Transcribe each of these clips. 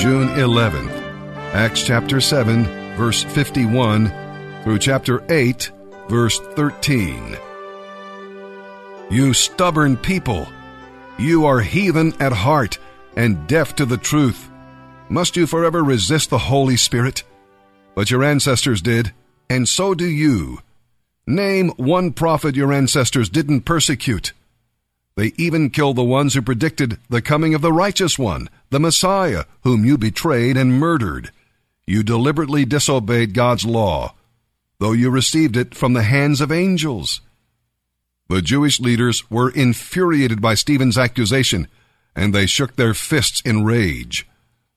June 11th. Acts chapter 7, verse 51 through chapter 8, verse 13. You stubborn people! You are heathen at heart and deaf to the truth. Must you forever resist the Holy Spirit? But your ancestors did, and so do you. Name one prophet your ancestors didn't persecute. They even killed the ones who predicted the coming of the righteous one, the Messiah, whom you betrayed and murdered. You deliberately disobeyed God's law, though you received it from the hands of angels. The Jewish leaders were infuriated by Stephen's accusation, and they shook their fists in rage.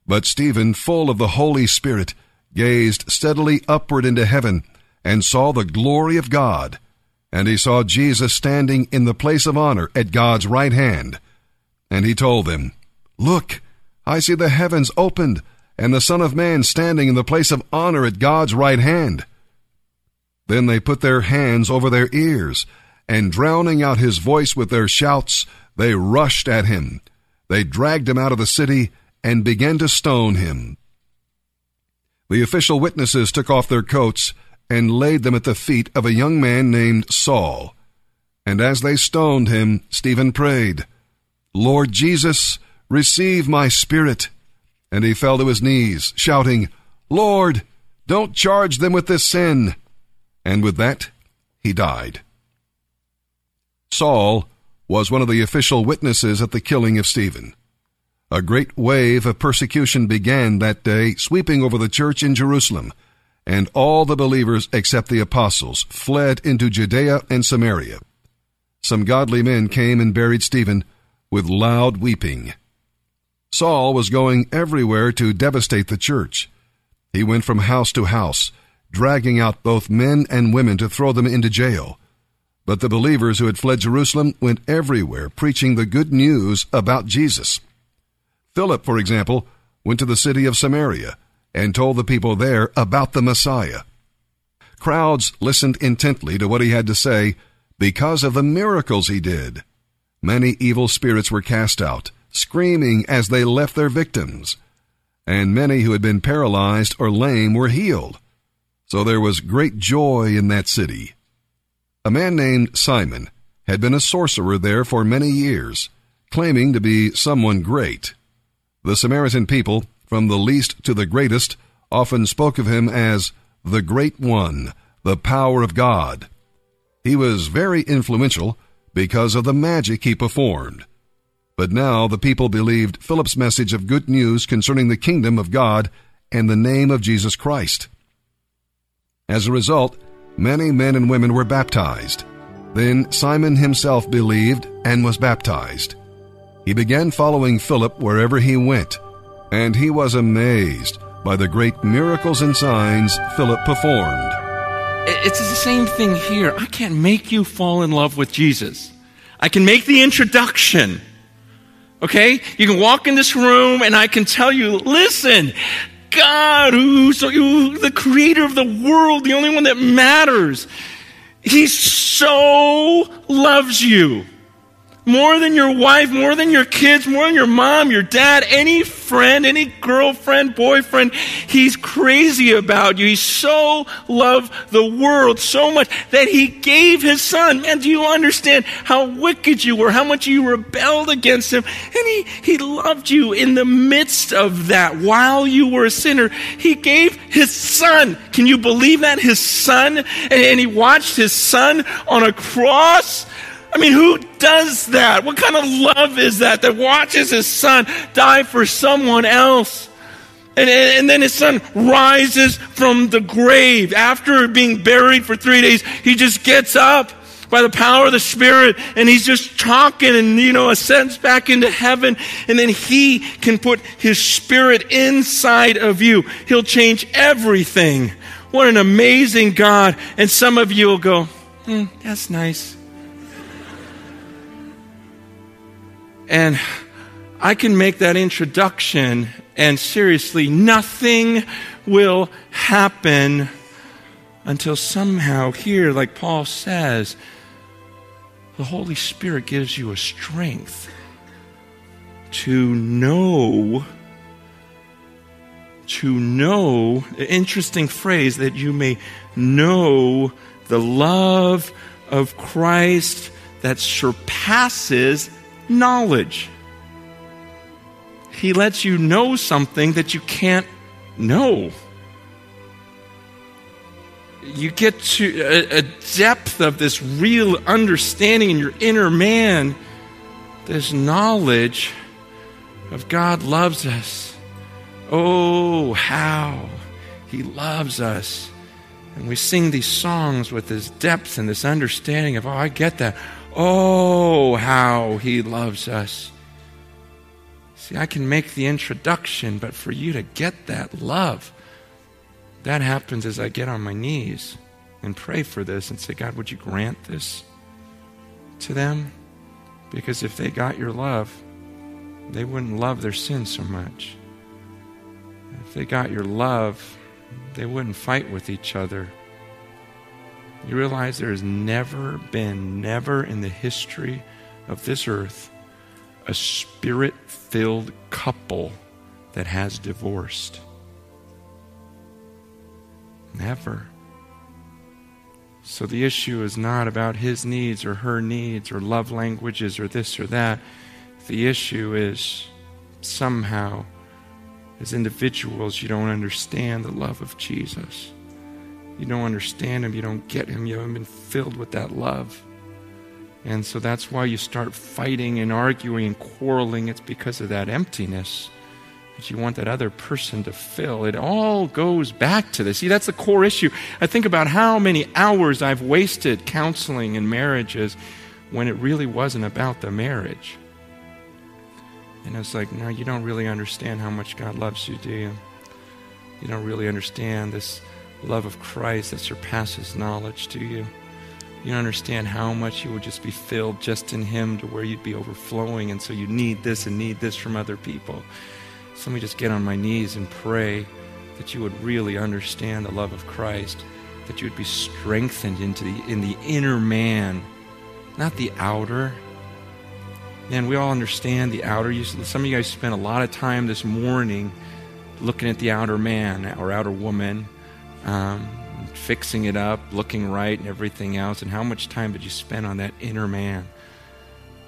But Stephen, full of the Holy Spirit, gazed steadily upward into heaven and saw the glory of God. And he saw Jesus standing in the place of honor at God's right hand. And he told them, Look, I see the heavens opened, and the Son of Man standing in the place of honor at God's right hand. Then they put their hands over their ears, and drowning out his voice with their shouts, they rushed at him. They dragged him out of the city and began to stone him. The official witnesses took off their coats and laid them at the feet of a young man named Saul. And as they stoned him, Stephen prayed, Lord Jesus, receive my spirit. And he fell to his knees, shouting, Lord, don't charge them with this sin. And with that, he died. Saul was one of the official witnesses at the killing of Stephen. A great wave of persecution began that day, sweeping over the church in Jerusalem, and all the believers except the apostles fled into Judea and Samaria. Some godly men came and buried Stephen with loud weeping. Saul was going everywhere to devastate the church. He went from house to house, dragging out both men and women to throw them into jail. But the believers who had fled Jerusalem went everywhere preaching the good news about Jesus. Philip, for example, went to the city of Samaria and told the people there about the Messiah. Crowds listened intently to what he had to say because of the miracles he did. Many evil spirits were cast out, screaming as they left their victims, and many who had been paralyzed or lame were healed. So there was great joy in that city. A man named Simon had been a sorcerer there for many years, claiming to be someone great. The Samaritan people, from the least to the greatest, often spoke of him as the Great One, the power of God. He was very influential because of the magic he performed. But now the people believed Philip's message of good news concerning the kingdom of God and the name of Jesus Christ. As a result, many men and women were baptized. Then Simon himself believed and was baptized. He began following Philip wherever he went, and he was amazed by the great miracles and signs Philip performed. It's the same thing here. I can't make you fall in love with Jesus. I can make the introduction. Okay? You can walk in this room and I can tell you, listen, God, who's the creator of the world, the only one that matters, He so loves you. More than your wife, more than your kids, more than your mom, your dad, any friend, any girlfriend, boyfriend. He's crazy about you. He so loved the world so much that he gave his son. Man, do you understand how wicked you were, how much you rebelled against him? And he, he loved you in the midst of that while you were a sinner. He gave his son. Can you believe that? His son. And, and he watched his son on a cross I mean, who does that? What kind of love is that that watches his son die for someone else? And, and, then his son rises from the grave. After being buried for three days, he just gets up by the power of the Spirit and he's just talking and, you know, ascends back into heaven. And then he can put his Spirit inside of you. He'll change everything. What an amazing God. And some of you will go, hmm, that's nice. And I can make that introduction, and seriously, nothing will happen until somehow, here, like Paul says, the Holy Spirit gives you a strength to know to know, interesting phrase, that you may know the love of Christ that surpasses knowledge. He lets you know something that you can't know. You get to a, a depth of this real understanding in your inner man, this knowledge of God loves us. Oh, how He loves us. And we sing these songs with this depth and this understanding of, oh, I get that. Oh, how He loves us. See, I can make the introduction, but for you to get that love, that happens as I get on my knees and pray for this and say, God, would you grant this to them? Because if they got your love, they wouldn't love their sin so much. If they got your love, they wouldn't fight with each other. You realize there has never been, never in the history of this earth, a spirit filled couple that has divorced. Never. So the issue is not about his needs or her needs or love languages or this or that. The issue is somehow, as individuals, you don't understand the love of Jesus. You don't understand him. You don't get him. You haven't been filled with that love. And so that's why you start fighting and arguing and quarreling. It's because of that emptiness that you want that other person to fill. It all goes back to this. See, that's the core issue. I think about how many hours I've wasted counseling in marriages when it really wasn't about the marriage. And it's like, no, you don't really understand how much God loves you, do you? You don't really understand this love of Christ that surpasses knowledge, do you? You don't understand how much you would just be filled just in Him to where you'd be overflowing, and so you need this and need this from other people. So let me just get on my knees and pray that you would really understand the love of Christ, that you would be strengthened into the in the inner man, not the outer. Man, we all understand the outer. some of you guys spent a lot of time this morning looking at the outer man or outer woman. Um, fixing it up, looking right, and everything else. And how much time did you spend on that inner man?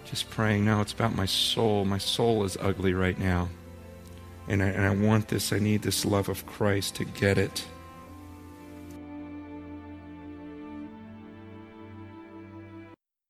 Just praying, no, it's about my soul. My soul is ugly right now. And I, and I want this, I need this love of Christ to get it.